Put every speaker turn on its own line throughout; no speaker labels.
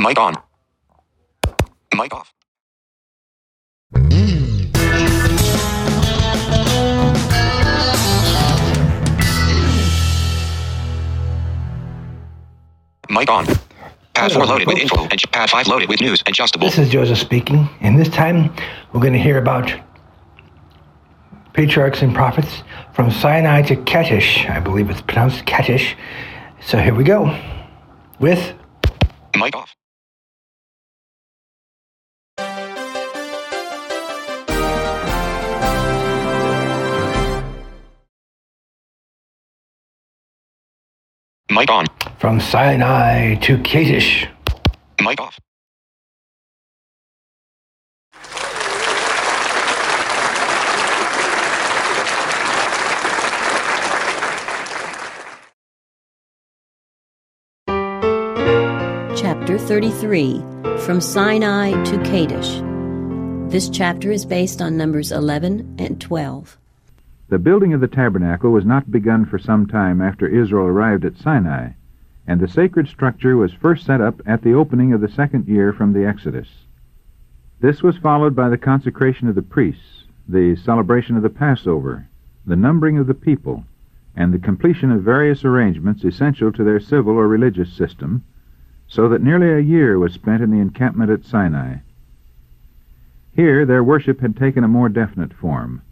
Mic on. Mic off. Mic on. Pad 4 loaded with info and pad 5 loaded with news adjustable. This is Joseph speaking, and this time we're going to hear about patriarchs and prophets from Sinai to Ketish. I believe it's pronounced Ketish. So here we go with
Mic off. Mic on. From Sinai to Kadesh. Mic off.
Chapter 33 From Sinai to Kadesh. This chapter is based on Numbers 11 and 12.
The building of the tabernacle was not begun for some time after Israel arrived at Sinai, and the sacred structure was first set up at the opening of the second year from the Exodus. This was followed by the consecration of the priests, the celebration of the Passover, the numbering of the people, and the completion of various arrangements essential to their civil or religious system, so that nearly a year was spent in the encampment at Sinai. Here their worship had taken a more definite form.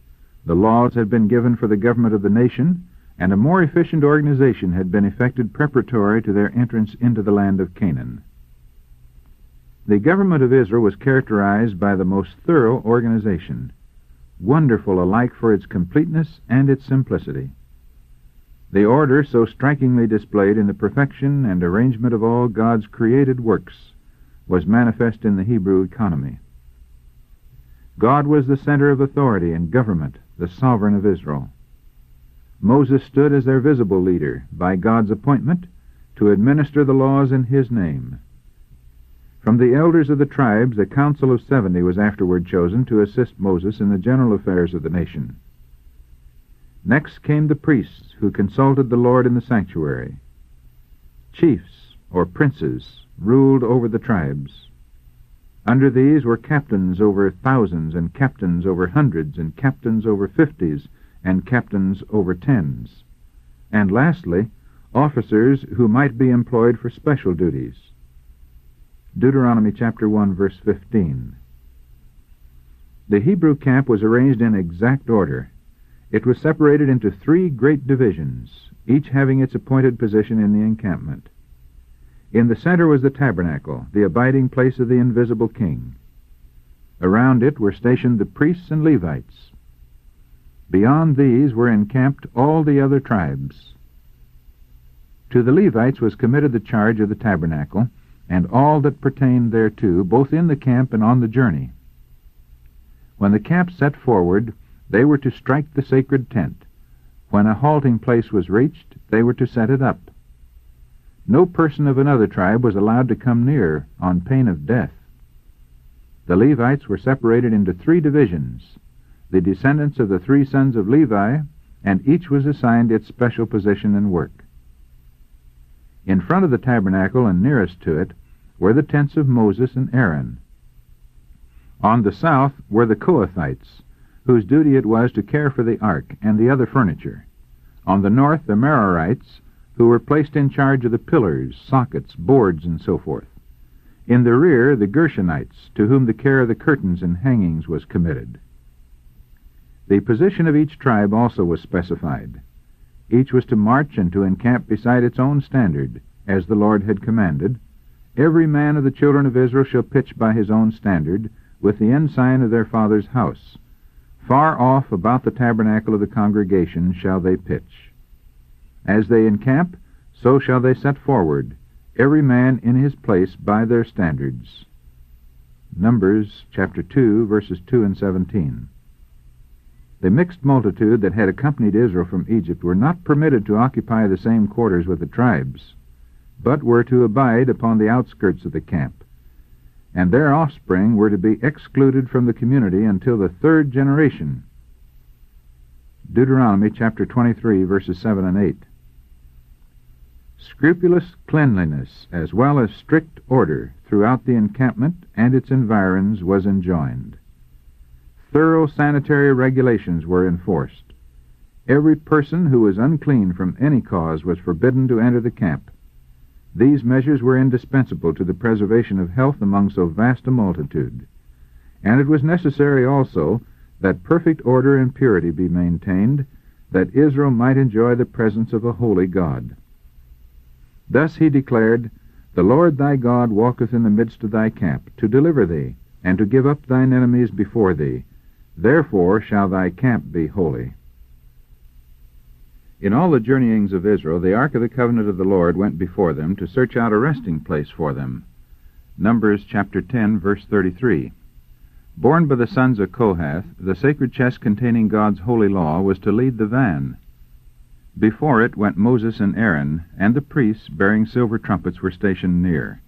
The laws had been given for the government of the nation, and a more efficient organization had been effected preparatory to their entrance into the land of Canaan. The government of Israel was characterized by the most thorough organization, wonderful alike for its completeness and its simplicity. The order so strikingly displayed in the perfection and arrangement of all God's created works was manifest in the Hebrew economy. God was the center of authority and government, the sovereign of Israel. Moses stood as their visible leader by God's appointment to administer the laws in his name. From the elders of the tribes, a council of seventy was afterward chosen to assist Moses in the general affairs of the nation. Next came the priests, who consulted the Lord in the sanctuary. Chiefs, or princes, ruled over the tribes. Under these were captains over thousands, and captains over hundreds, and captains over fifties, and captains over tens. And lastly, officers who might be employed for special duties. Deuteronomy chapter 1, verse 15. The Hebrew camp was arranged in exact order. It was separated into three great divisions, each having its appointed position in the encampment. In the center was the tabernacle, the abiding place of the invisible king. Around it were stationed the priests and Levites. Beyond these were encamped all the other tribes. To the Levites was committed the charge of the tabernacle, and all that pertained thereto, both in the camp and on the journey. When the camp set forward, they were to strike the sacred tent. When a halting place was reached, they were to set it up. No person of another tribe was allowed to come near on pain of death. The Levites were separated into three divisions, the descendants of the three sons of Levi, and each was assigned its special position and work. In front of the tabernacle and nearest to it were the tents of Moses and Aaron. On the south were the Kohathites, whose duty it was to care for the ark and the other furniture. On the north, the Merarites, who were placed in charge of the pillars, sockets, boards, and so forth. In the rear, the Gershonites, to whom the care of the curtains and hangings was committed. The position of each tribe also was specified. Each was to march and to encamp beside its own standard, as the Lord had commanded. Every man of the children of Israel shall pitch by his own standard, with the ensign of their father's house. Far off about the tabernacle of the congregation shall they pitch. As they encamp, so shall they set forward, every man in his place by their standards. Numbers chapter 2, verses 2 and 17. The mixed multitude that had accompanied Israel from Egypt were not permitted to occupy the same quarters with the tribes, but were to abide upon the outskirts of the camp. And their offspring were to be excluded from the community until the third generation. Deuteronomy chapter 23, verses 7 and 8. Scrupulous cleanliness as well as strict order throughout the encampment and its environs was enjoined. Thorough sanitary regulations were enforced. Every person who was unclean from any cause was forbidden to enter the camp. These measures were indispensable to the preservation of health among so vast a multitude. And it was necessary also that perfect order and purity be maintained, that Israel might enjoy the presence of a holy God. Thus he declared, The Lord thy God walketh in the midst of thy camp, to deliver thee, and to give up thine enemies before thee. Therefore shall thy camp be holy. In all the journeyings of Israel, the ark of the covenant of the Lord went before them to search out a resting place for them. Numbers chapter 10, verse 33. Borne by the sons of Kohath, the sacred chest containing God's holy law was to lead the van. Before it went Moses and Aaron, and the priests bearing silver trumpets were stationed near.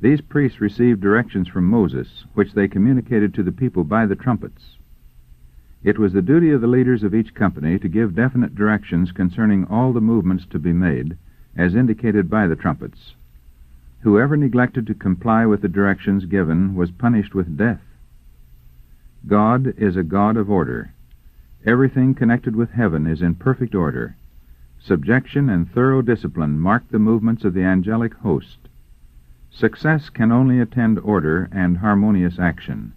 These priests received directions from Moses, which they communicated to the people by the trumpets. It was the duty of the leaders of each company to give definite directions concerning all the movements to be made, as indicated by the trumpets. Whoever neglected to comply with the directions given was punished with death. God is a God of order. Everything connected with heaven is in perfect order. Subjection and thorough discipline mark the movements of the angelic host. Success can only attend order and harmonious action.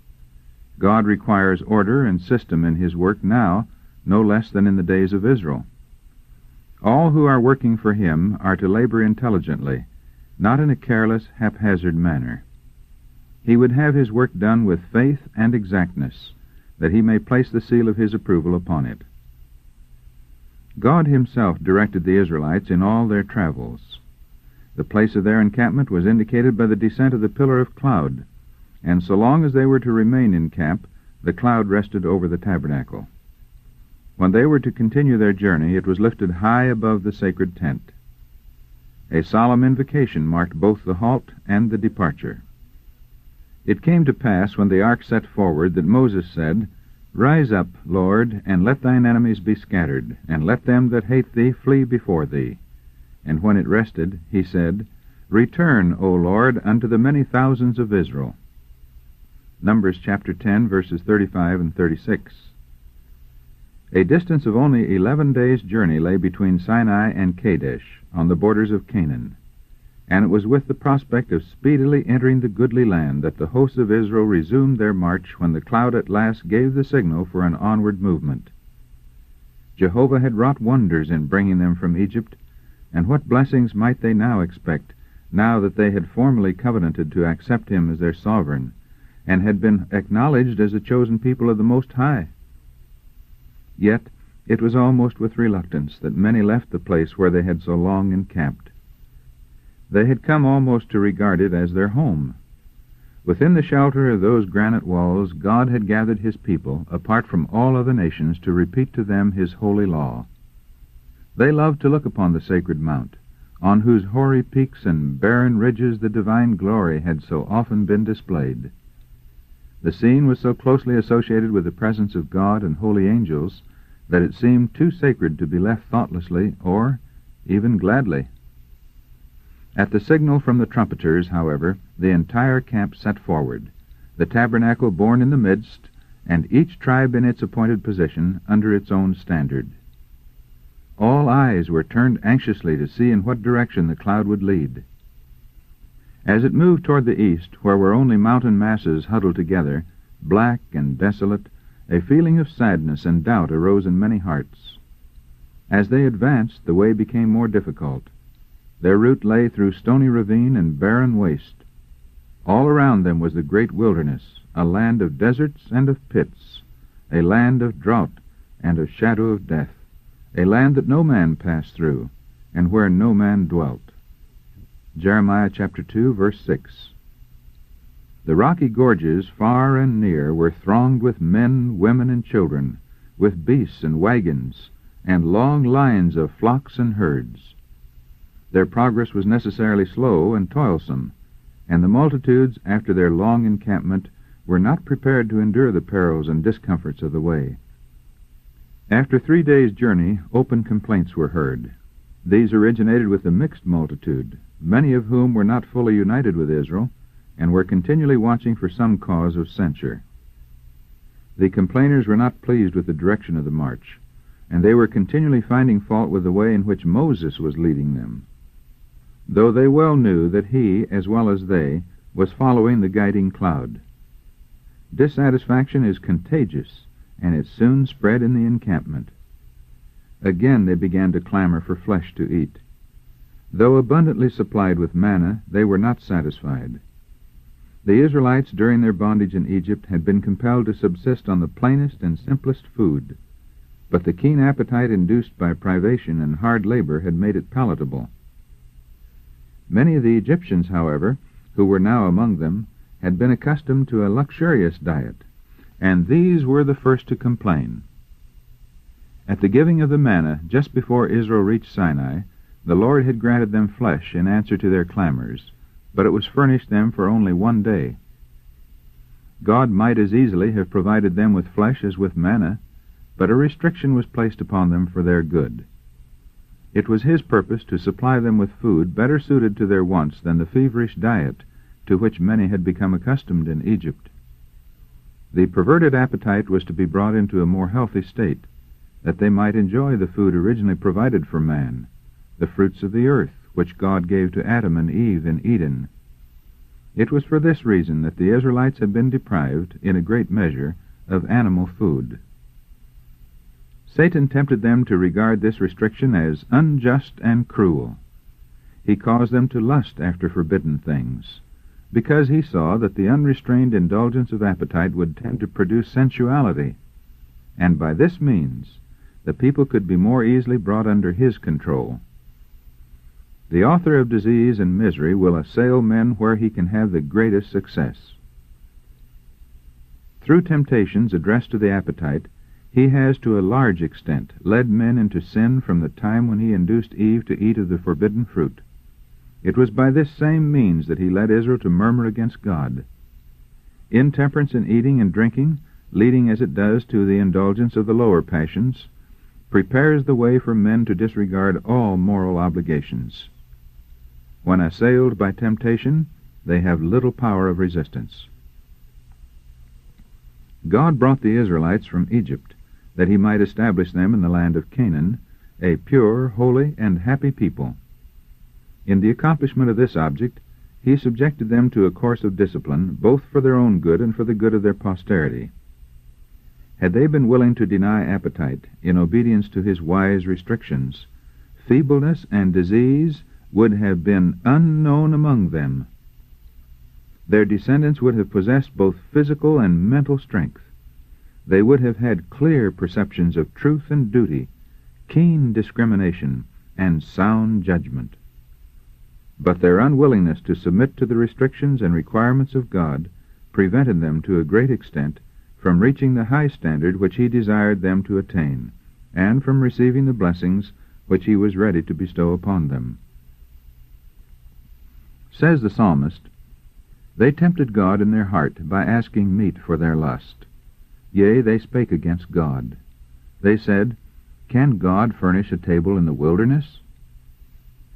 God requires order and system in his work now, no less than in the days of Israel. All who are working for him are to labor intelligently, not in a careless, haphazard manner. He would have his work done with faith and exactness that he may place the seal of his approval upon it. God himself directed the Israelites in all their travels. The place of their encampment was indicated by the descent of the pillar of cloud, and so long as they were to remain in camp, the cloud rested over the tabernacle. When they were to continue their journey, it was lifted high above the sacred tent. A solemn invocation marked both the halt and the departure. It came to pass when the ark set forward that Moses said, Rise up, Lord, and let thine enemies be scattered, and let them that hate thee flee before thee. And when it rested, he said, Return, O Lord, unto the many thousands of Israel. Numbers chapter 10, verses 35 and 36. A distance of only eleven days' journey lay between Sinai and Kadesh, on the borders of Canaan and it was with the prospect of speedily entering the goodly land that the hosts of Israel resumed their march when the cloud at last gave the signal for an onward movement. Jehovah had wrought wonders in bringing them from Egypt, and what blessings might they now expect, now that they had formally covenanted to accept him as their sovereign, and had been acknowledged as the chosen people of the Most High? Yet it was almost with reluctance that many left the place where they had so long encamped. They had come almost to regard it as their home. Within the shelter of those granite walls, God had gathered his people, apart from all other nations, to repeat to them his holy law. They loved to look upon the sacred mount, on whose hoary peaks and barren ridges the divine glory had so often been displayed. The scene was so closely associated with the presence of God and holy angels that it seemed too sacred to be left thoughtlessly or even gladly. At the signal from the trumpeters, however, the entire camp set forward, the tabernacle borne in the midst, and each tribe in its appointed position, under its own standard. All eyes were turned anxiously to see in what direction the cloud would lead. As it moved toward the east, where were only mountain masses huddled together, black and desolate, a feeling of sadness and doubt arose in many hearts. As they advanced, the way became more difficult. Their route lay through stony ravine and barren waste. All around them was the great wilderness, a land of deserts and of pits, a land of drought and of shadow of death, a land that no man passed through, and where no man dwelt. Jeremiah chapter 2, verse 6. The rocky gorges, far and near, were thronged with men, women, and children, with beasts and wagons, and long lines of flocks and herds. Their progress was necessarily slow and toilsome, and the multitudes, after their long encampment, were not prepared to endure the perils and discomforts of the way. After three days' journey, open complaints were heard. These originated with the mixed multitude, many of whom were not fully united with Israel, and were continually watching for some cause of censure. The complainers were not pleased with the direction of the march, and they were continually finding fault with the way in which Moses was leading them though they well knew that he, as well as they, was following the guiding cloud. Dissatisfaction is contagious, and it soon spread in the encampment. Again they began to clamor for flesh to eat. Though abundantly supplied with manna, they were not satisfied. The Israelites, during their bondage in Egypt, had been compelled to subsist on the plainest and simplest food. But the keen appetite induced by privation and hard labor had made it palatable. Many of the Egyptians, however, who were now among them, had been accustomed to a luxurious diet, and these were the first to complain. At the giving of the manna, just before Israel reached Sinai, the Lord had granted them flesh in answer to their clamors, but it was furnished them for only one day. God might as easily have provided them with flesh as with manna, but a restriction was placed upon them for their good. It was his purpose to supply them with food better suited to their wants than the feverish diet to which many had become accustomed in Egypt. The perverted appetite was to be brought into a more healthy state, that they might enjoy the food originally provided for man, the fruits of the earth which God gave to Adam and Eve in Eden. It was for this reason that the Israelites had been deprived, in a great measure, of animal food. Satan tempted them to regard this restriction as unjust and cruel. He caused them to lust after forbidden things, because he saw that the unrestrained indulgence of appetite would tend to produce sensuality, and by this means the people could be more easily brought under his control. The author of disease and misery will assail men where he can have the greatest success. Through temptations addressed to the appetite, he has to a large extent led men into sin from the time when he induced Eve to eat of the forbidden fruit. It was by this same means that he led Israel to murmur against God. Intemperance in eating and drinking, leading as it does to the indulgence of the lower passions, prepares the way for men to disregard all moral obligations. When assailed by temptation, they have little power of resistance. God brought the Israelites from Egypt that he might establish them in the land of Canaan, a pure, holy, and happy people. In the accomplishment of this object, he subjected them to a course of discipline, both for their own good and for the good of their posterity. Had they been willing to deny appetite in obedience to his wise restrictions, feebleness and disease would have been unknown among them. Their descendants would have possessed both physical and mental strength they would have had clear perceptions of truth and duty, keen discrimination, and sound judgment. But their unwillingness to submit to the restrictions and requirements of God prevented them to a great extent from reaching the high standard which He desired them to attain, and from receiving the blessings which He was ready to bestow upon them. Says the psalmist, They tempted God in their heart by asking meat for their lust. Yea, they spake against God. They said, Can God furnish a table in the wilderness?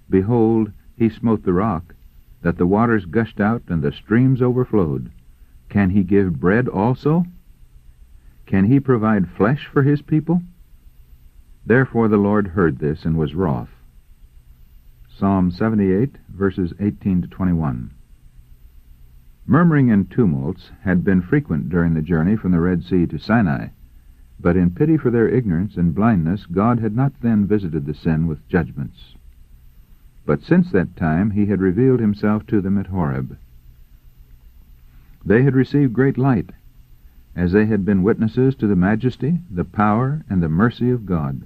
Behold, he smote the rock, that the waters gushed out and the streams overflowed. Can he give bread also? Can he provide flesh for his people? Therefore the Lord heard this and was wroth. Psalm 78, verses 18 to 21. Murmuring and tumults had been frequent during the journey from the Red Sea to Sinai, but in pity for their ignorance and blindness God had not then visited the sin with judgments. But since that time he had revealed himself to them at Horeb. They had received great light, as they had been witnesses to the majesty, the power, and the mercy of God.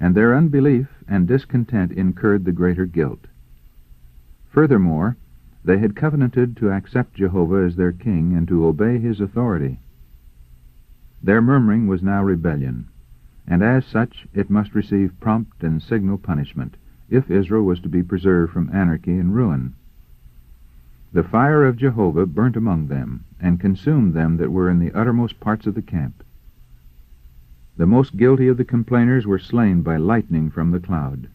And their unbelief and discontent incurred the greater guilt. Furthermore, they had covenanted to accept Jehovah as their king and to obey his authority. Their murmuring was now rebellion, and as such it must receive prompt and signal punishment if Israel was to be preserved from anarchy and ruin. The fire of Jehovah burnt among them, and consumed them that were in the uttermost parts of the camp. The most guilty of the complainers were slain by lightning from the cloud.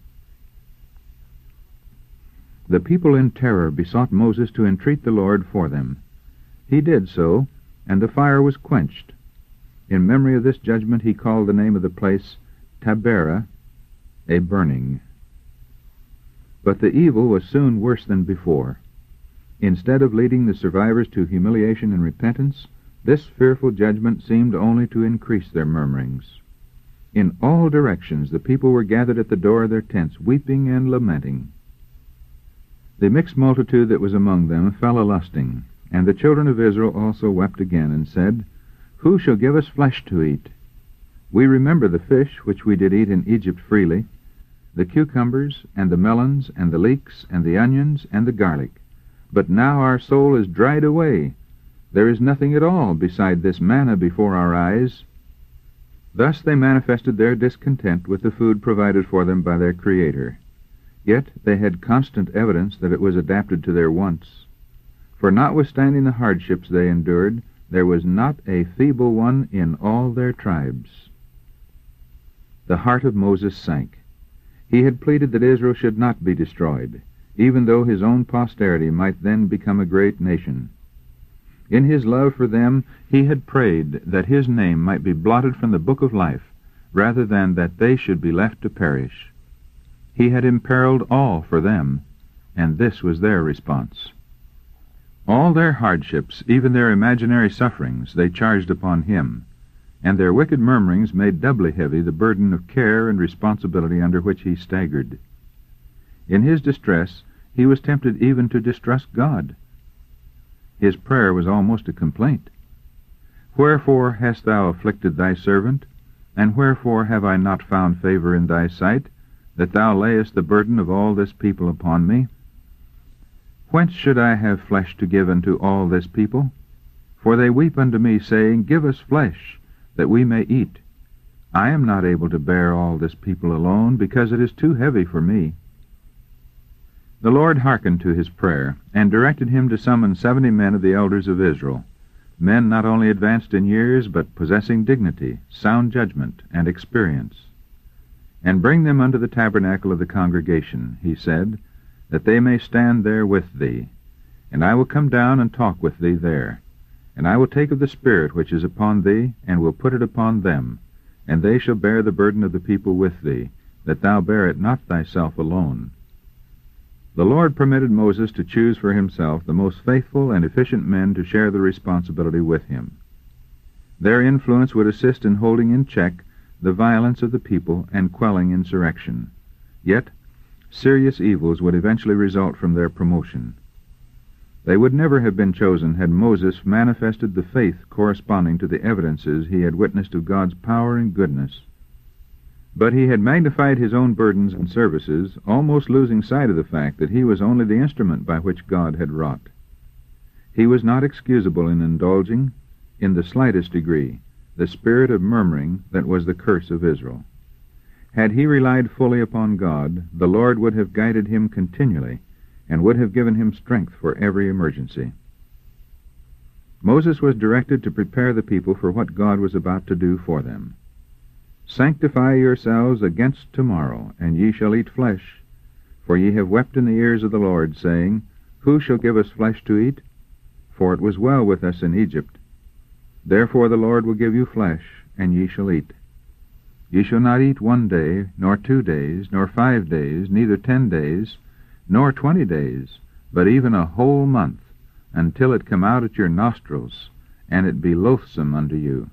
The people in terror besought Moses to entreat the Lord for them. He did so, and the fire was quenched. In memory of this judgment he called the name of the place Taberah, a burning. But the evil was soon worse than before. Instead of leading the survivors to humiliation and repentance, this fearful judgment seemed only to increase their murmurings. In all directions the people were gathered at the door of their tents, weeping and lamenting. The mixed multitude that was among them fell a lusting. And the children of Israel also wept again, and said, Who shall give us flesh to eat? We remember the fish which we did eat in Egypt freely, the cucumbers, and the melons, and the leeks, and the onions, and the garlic. But now our soul is dried away. There is nothing at all beside this manna before our eyes. Thus they manifested their discontent with the food provided for them by their Creator. Yet they had constant evidence that it was adapted to their wants. For notwithstanding the hardships they endured, there was not a feeble one in all their tribes. The heart of Moses sank. He had pleaded that Israel should not be destroyed, even though his own posterity might then become a great nation. In his love for them, he had prayed that his name might be blotted from the book of life, rather than that they should be left to perish. He had imperiled all for them, and this was their response. All their hardships, even their imaginary sufferings, they charged upon him, and their wicked murmurings made doubly heavy the burden of care and responsibility under which he staggered. In his distress, he was tempted even to distrust God. His prayer was almost a complaint. Wherefore hast thou afflicted thy servant? And wherefore have I not found favor in thy sight? that thou layest the burden of all this people upon me? Whence should I have flesh to give unto all this people? For they weep unto me, saying, Give us flesh, that we may eat. I am not able to bear all this people alone, because it is too heavy for me. The Lord hearkened to his prayer, and directed him to summon seventy men of the elders of Israel, men not only advanced in years, but possessing dignity, sound judgment, and experience. And bring them unto the tabernacle of the congregation, he said, that they may stand there with thee. And I will come down and talk with thee there. And I will take of the Spirit which is upon thee, and will put it upon them. And they shall bear the burden of the people with thee, that thou bear it not thyself alone. The Lord permitted Moses to choose for himself the most faithful and efficient men to share the responsibility with him. Their influence would assist in holding in check the violence of the people and quelling insurrection. Yet, serious evils would eventually result from their promotion. They would never have been chosen had Moses manifested the faith corresponding to the evidences he had witnessed of God's power and goodness. But he had magnified his own burdens and services, almost losing sight of the fact that he was only the instrument by which God had wrought. He was not excusable in indulging, in the slightest degree, the spirit of murmuring that was the curse of Israel. Had he relied fully upon God, the Lord would have guided him continually and would have given him strength for every emergency. Moses was directed to prepare the people for what God was about to do for them. Sanctify yourselves against tomorrow, and ye shall eat flesh. For ye have wept in the ears of the Lord, saying, Who shall give us flesh to eat? For it was well with us in Egypt, Therefore the Lord will give you flesh, and ye shall eat. Ye shall not eat one day, nor two days, nor five days, neither ten days, nor twenty days, but even a whole month, until it come out at your nostrils, and it be loathsome unto you,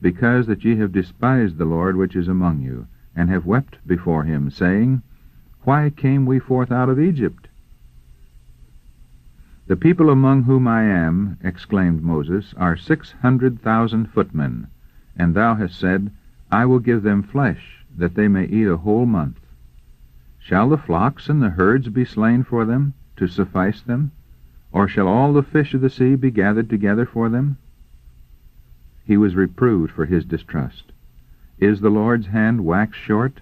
because that ye have despised the Lord which is among you, and have wept before him, saying, Why came we forth out of Egypt? The people among whom I am, exclaimed Moses, are six hundred thousand footmen, and thou hast said, I will give them flesh, that they may eat a whole month. Shall the flocks and the herds be slain for them, to suffice them? Or shall all the fish of the sea be gathered together for them? He was reproved for his distrust. Is the Lord's hand waxed short?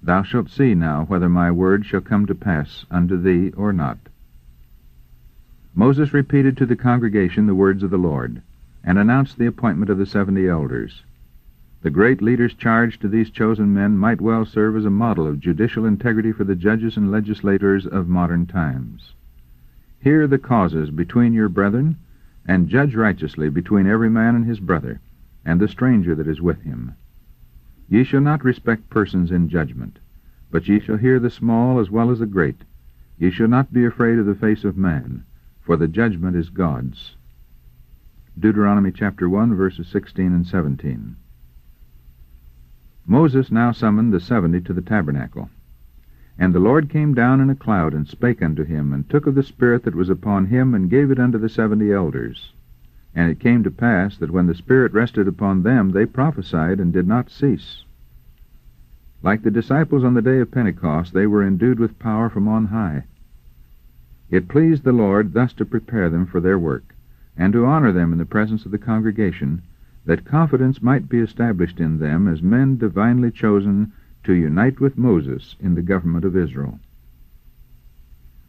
Thou shalt see now whether my word shall come to pass unto thee or not. Moses repeated to the congregation the words of the Lord, and announced the appointment of the seventy elders. The great leader's charge to these chosen men might well serve as a model of judicial integrity for the judges and legislators of modern times. Hear the causes between your brethren, and judge righteously between every man and his brother, and the stranger that is with him. Ye shall not respect persons in judgment, but ye shall hear the small as well as the great. Ye shall not be afraid of the face of man, for the judgment is God's. Deuteronomy chapter 1, verses 16 and 17. Moses now summoned the seventy to the tabernacle. And the Lord came down in a cloud, and spake unto him, and took of the Spirit that was upon him, and gave it unto the seventy elders. And it came to pass that when the Spirit rested upon them, they prophesied, and did not cease. Like the disciples on the day of Pentecost, they were endued with power from on high. It pleased the Lord thus to prepare them for their work, and to honor them in the presence of the congregation, that confidence might be established in them as men divinely chosen to unite with Moses in the government of Israel.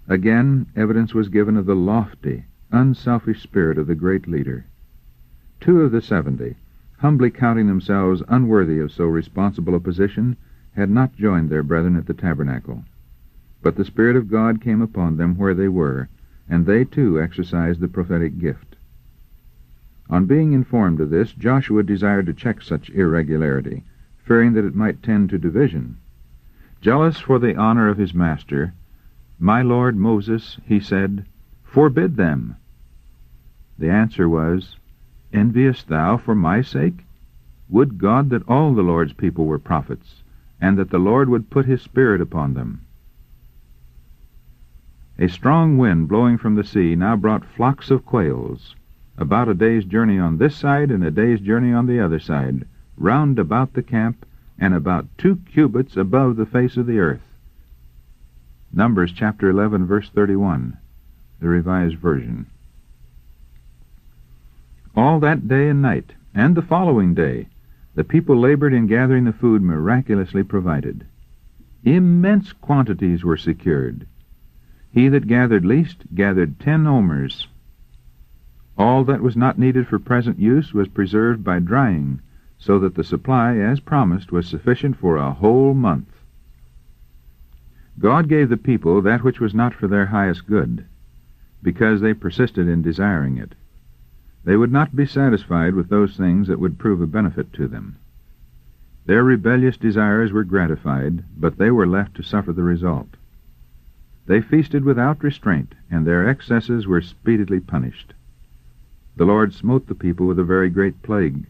Again, evidence was given of the lofty, unselfish spirit of the great leader. Two of the seventy, humbly counting themselves unworthy of so responsible a position, had not joined their brethren at the tabernacle. But the Spirit of God came upon them where they were, and they too exercised the prophetic gift. On being informed of this, Joshua desired to check such irregularity, fearing that it might tend to division. Jealous for the honor of his master, My Lord Moses, he said, Forbid them. The answer was, Enviest thou for my sake? Would God that all the Lord's people were prophets, and that the Lord would put his Spirit upon them. A strong wind blowing from the sea now brought flocks of quails, about a day's journey on this side and a day's journey on the other side, round about the camp, and about two cubits above the face of the earth. Numbers chapter 11, verse 31, the Revised Version. All that day and night, and the following day, the people labored in gathering the food miraculously provided. Immense quantities were secured he that gathered least gathered ten omers. All that was not needed for present use was preserved by drying, so that the supply, as promised, was sufficient for a whole month. God gave the people that which was not for their highest good, because they persisted in desiring it. They would not be satisfied with those things that would prove a benefit to them. Their rebellious desires were gratified, but they were left to suffer the result. They feasted without restraint, and their excesses were speedily punished. The Lord smote the people with a very great plague.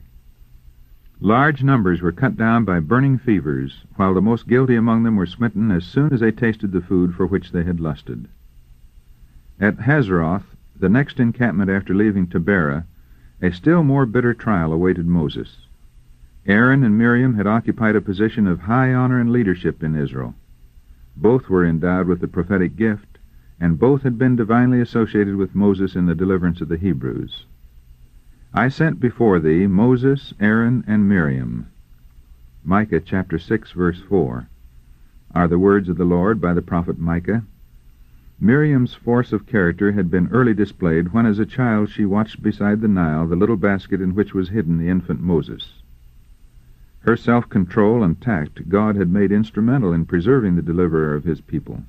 Large numbers were cut down by burning fevers, while the most guilty among them were smitten as soon as they tasted the food for which they had lusted. At Hazeroth, the next encampment after leaving Taberah, a still more bitter trial awaited Moses. Aaron and Miriam had occupied a position of high honor and leadership in Israel. Both were endowed with the prophetic gift, and both had been divinely associated with Moses in the deliverance of the Hebrews. I sent before thee Moses, Aaron, and Miriam. Micah chapter 6, verse 4, are the words of the Lord by the prophet Micah. Miriam's force of character had been early displayed when as a child she watched beside the Nile the little basket in which was hidden the infant Moses. Her self-control and tact God had made instrumental in preserving the deliverer of his people.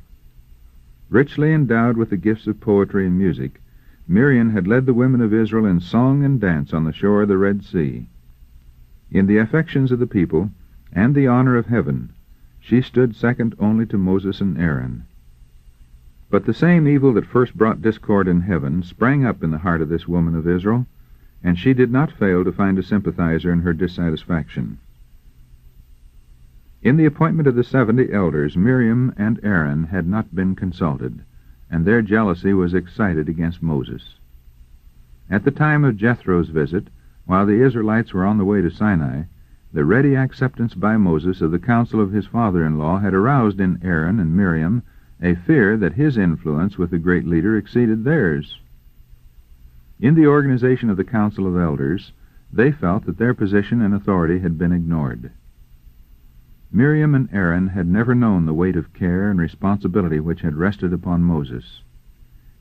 Richly endowed with the gifts of poetry and music, Miriam had led the women of Israel in song and dance on the shore of the Red Sea. In the affections of the people and the honor of heaven, she stood second only to Moses and Aaron. But the same evil that first brought discord in heaven sprang up in the heart of this woman of Israel, and she did not fail to find a sympathizer in her dissatisfaction. In the appointment of the seventy elders, Miriam and Aaron had not been consulted, and their jealousy was excited against Moses. At the time of Jethro's visit, while the Israelites were on the way to Sinai, the ready acceptance by Moses of the counsel of his father-in-law had aroused in Aaron and Miriam a fear that his influence with the great leader exceeded theirs. In the organization of the Council of Elders, they felt that their position and authority had been ignored. Miriam and Aaron had never known the weight of care and responsibility which had rested upon Moses.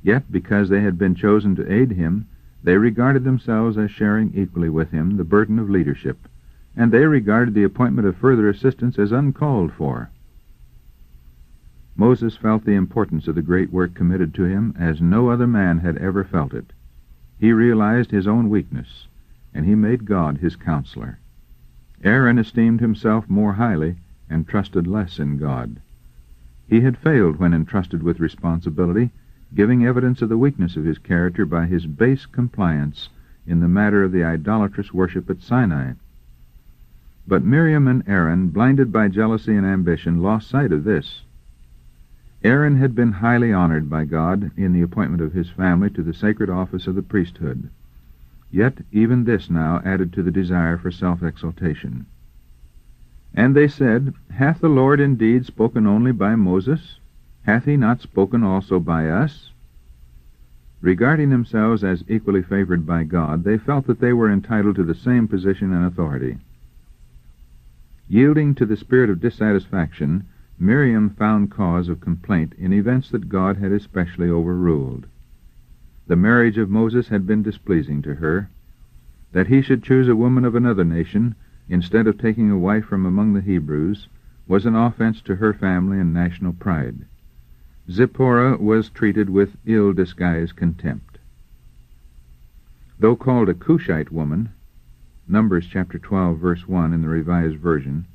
Yet, because they had been chosen to aid him, they regarded themselves as sharing equally with him the burden of leadership, and they regarded the appointment of further assistance as uncalled for. Moses felt the importance of the great work committed to him as no other man had ever felt it. He realized his own weakness, and he made God his counselor. Aaron esteemed himself more highly and trusted less in God. He had failed when entrusted with responsibility, giving evidence of the weakness of his character by his base compliance in the matter of the idolatrous worship at Sinai. But Miriam and Aaron, blinded by jealousy and ambition, lost sight of this. Aaron had been highly honored by God in the appointment of his family to the sacred office of the priesthood. Yet even this now added to the desire for self-exaltation. And they said, Hath the Lord indeed spoken only by Moses? Hath he not spoken also by us? Regarding themselves as equally favored by God, they felt that they were entitled to the same position and authority. Yielding to the spirit of dissatisfaction, Miriam found cause of complaint in events that God had especially overruled. The marriage of Moses had been displeasing to her. That he should choose a woman of another nation, instead of taking a wife from among the Hebrews, was an offense to her family and national pride. Zipporah was treated with ill-disguised contempt. Though called a Cushite woman, Numbers chapter 12, verse 1 in the Revised Version,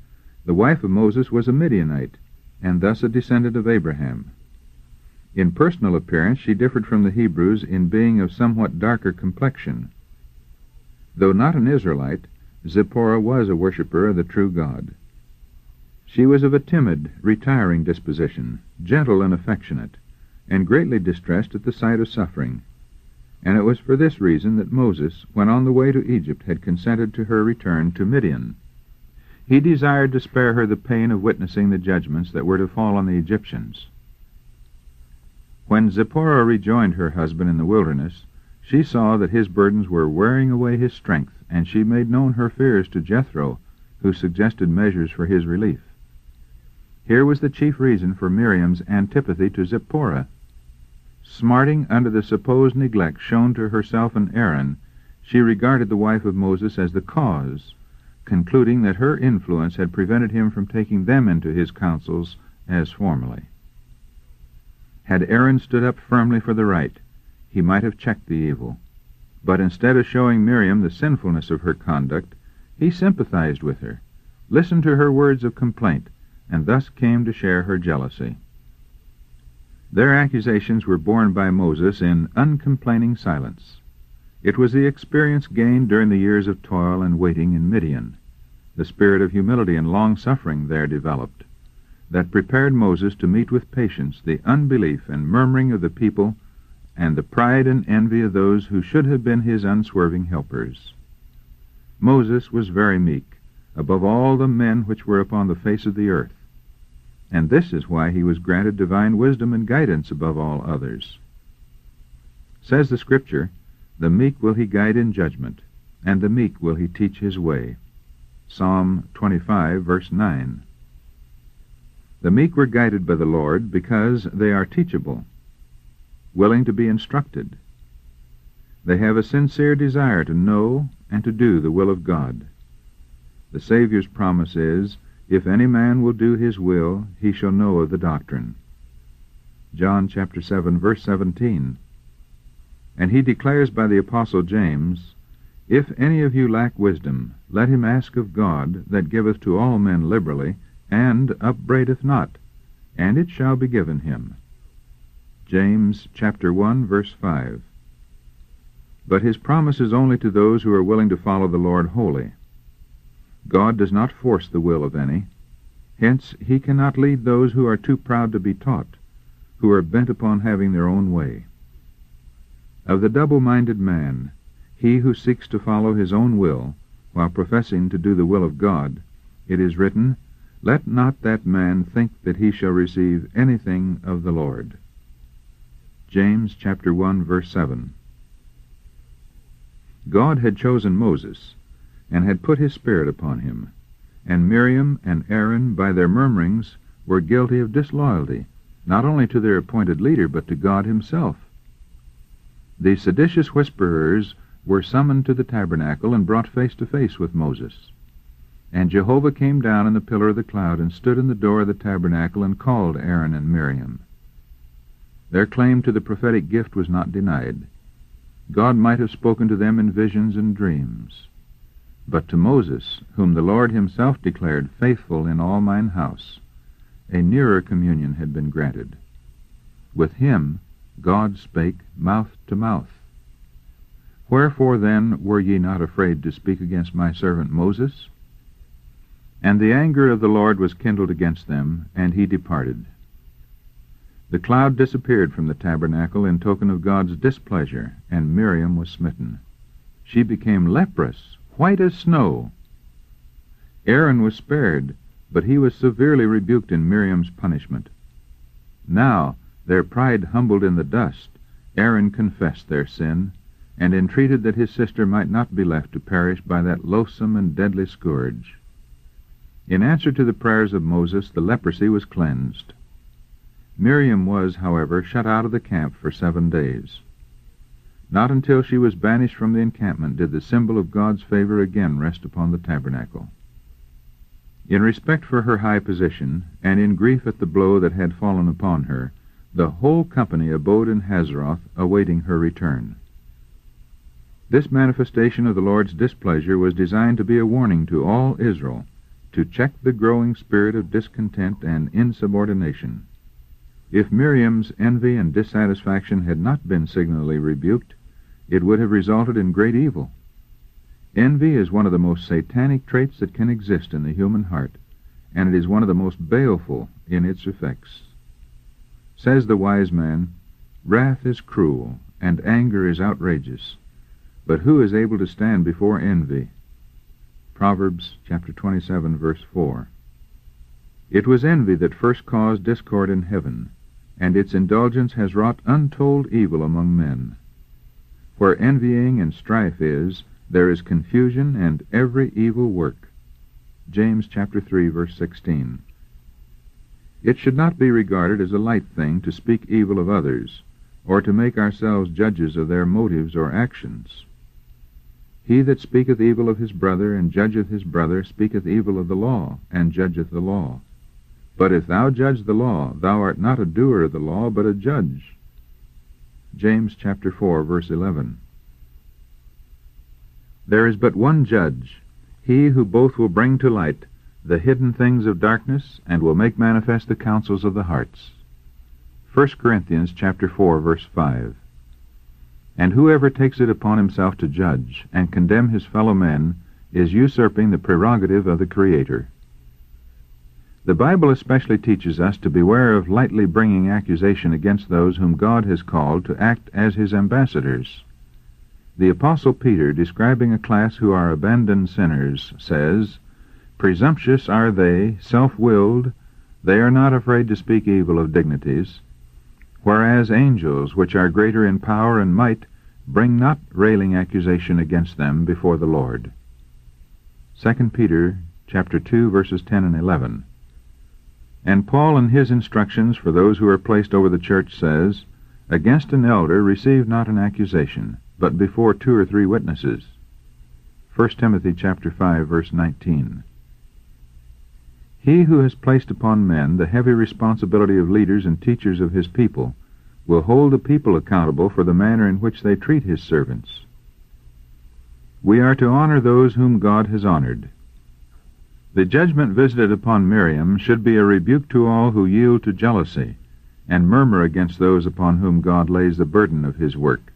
the wife of Moses was a Midianite, and thus a descendant of Abraham. In personal appearance she differed from the Hebrews in being of somewhat darker complexion. Though not an Israelite, Zipporah was a worshiper of the true God. She was of a timid, retiring disposition, gentle and affectionate, and greatly distressed at the sight of suffering. And it was for this reason that Moses, when on the way to Egypt, had consented to her return to Midian. He desired to spare her the pain of witnessing the judgments that were to fall on the Egyptians. When Zipporah rejoined her husband in the wilderness, she saw that his burdens were wearing away his strength, and she made known her fears to Jethro, who suggested measures for his relief. Here was the chief reason for Miriam's antipathy to Zipporah. Smarting under the supposed neglect shown to herself and Aaron, she regarded the wife of Moses as the cause, concluding that her influence had prevented him from taking them into his counsels as formerly. Had Aaron stood up firmly for the right, he might have checked the evil. But instead of showing Miriam the sinfulness of her conduct, he sympathized with her, listened to her words of complaint, and thus came to share her jealousy. Their accusations were borne by Moses in uncomplaining silence. It was the experience gained during the years of toil and waiting in Midian. The spirit of humility and long-suffering there developed that prepared Moses to meet with patience the unbelief and murmuring of the people and the pride and envy of those who should have been his unswerving helpers. Moses was very meek, above all the men which were upon the face of the earth. And this is why he was granted divine wisdom and guidance above all others. Says the Scripture, The meek will he guide in judgment, and the meek will he teach his way. Psalm 25, verse 9. The meek were guided by the Lord because they are teachable, willing to be instructed. They have a sincere desire to know and to do the will of God. The Saviour's promise is, If any man will do his will, he shall know of the doctrine. John chapter 7, verse 17. And he declares by the Apostle James, If any of you lack wisdom, let him ask of God, that giveth to all men liberally, and upbraideth not, and it shall be given him. James chapter 1, verse 5. But his promise is only to those who are willing to follow the Lord wholly. God does not force the will of any. Hence, he cannot lead those who are too proud to be taught, who are bent upon having their own way. Of the double-minded man, he who seeks to follow his own will, while professing to do the will of God, it is written, let not that man think that he shall receive anything of the Lord. James chapter 1 verse 7. God had chosen Moses, and had put his spirit upon him, and Miriam and Aaron by their murmurings were guilty of disloyalty, not only to their appointed leader, but to God himself. The seditious whisperers were summoned to the tabernacle and brought face to face with Moses. And Jehovah came down in the pillar of the cloud and stood in the door of the tabernacle and called Aaron and Miriam. Their claim to the prophetic gift was not denied. God might have spoken to them in visions and dreams. But to Moses, whom the Lord himself declared faithful in all mine house, a nearer communion had been granted. With him God spake mouth to mouth. Wherefore then were ye not afraid to speak against my servant Moses? And the anger of the Lord was kindled against them, and he departed. The cloud disappeared from the tabernacle in token of God's displeasure, and Miriam was smitten. She became leprous, white as snow. Aaron was spared, but he was severely rebuked in Miriam's punishment. Now, their pride humbled in the dust, Aaron confessed their sin, and entreated that his sister might not be left to perish by that loathsome and deadly scourge. In answer to the prayers of Moses, the leprosy was cleansed. Miriam was, however, shut out of the camp for seven days. Not until she was banished from the encampment did the symbol of God's favor again rest upon the tabernacle. In respect for her high position, and in grief at the blow that had fallen upon her, the whole company abode in Hazeroth, awaiting her return. This manifestation of the Lord's displeasure was designed to be a warning to all Israel to check the growing spirit of discontent and insubordination. If Miriam's envy and dissatisfaction had not been signally rebuked, it would have resulted in great evil. Envy is one of the most satanic traits that can exist in the human heart, and it is one of the most baleful in its effects. Says the wise man, Wrath is cruel, and anger is outrageous, but who is able to stand before envy? Proverbs chapter 27, verse 4. It was envy that first caused discord in heaven, and its indulgence has wrought untold evil among men. Where envying and strife is, there is confusion and every evil work. James chapter 3, verse 16. It should not be regarded as a light thing to speak evil of others, or to make ourselves judges of their motives or actions. He that speaketh evil of his brother, and judgeth his brother, speaketh evil of the law, and judgeth the law. But if thou judge the law, thou art not a doer of the law, but a judge. James chapter 4, verse 11. There is but one judge, he who both will bring to light the hidden things of darkness, and will make manifest the counsels of the hearts. 1 Corinthians chapter 4, verse 5. And whoever takes it upon himself to judge and condemn his fellow men is usurping the prerogative of the Creator. The Bible especially teaches us to beware of lightly bringing accusation against those whom God has called to act as his ambassadors. The Apostle Peter, describing a class who are abandoned sinners, says, Presumptuous are they, self willed, they are not afraid to speak evil of dignities Whereas angels, which are greater in power and might, bring not railing accusation against them before the Lord. 2 Peter chapter 2, verses 10 and 11. And Paul in his instructions for those who are placed over the church says, Against an elder receive not an accusation, but before two or three witnesses. 1 Timothy chapter 5, verse 19. He who has placed upon men the heavy responsibility of leaders and teachers of his people will hold the people accountable for the manner in which they treat his servants. We are to honor those whom God has honored. The judgment visited upon Miriam should be a rebuke to all who yield to jealousy and murmur against those upon whom God lays the burden of his work.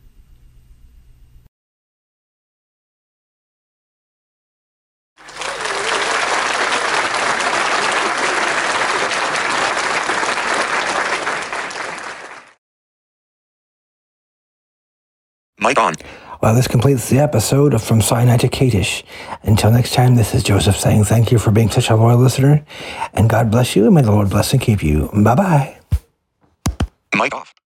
Mic on. Well, this completes the episode of From Sinai to Kadesh. Until next time, this is Joseph saying thank you for being such a loyal listener, and God bless you, and may the Lord bless and keep you. Bye bye. Mic off.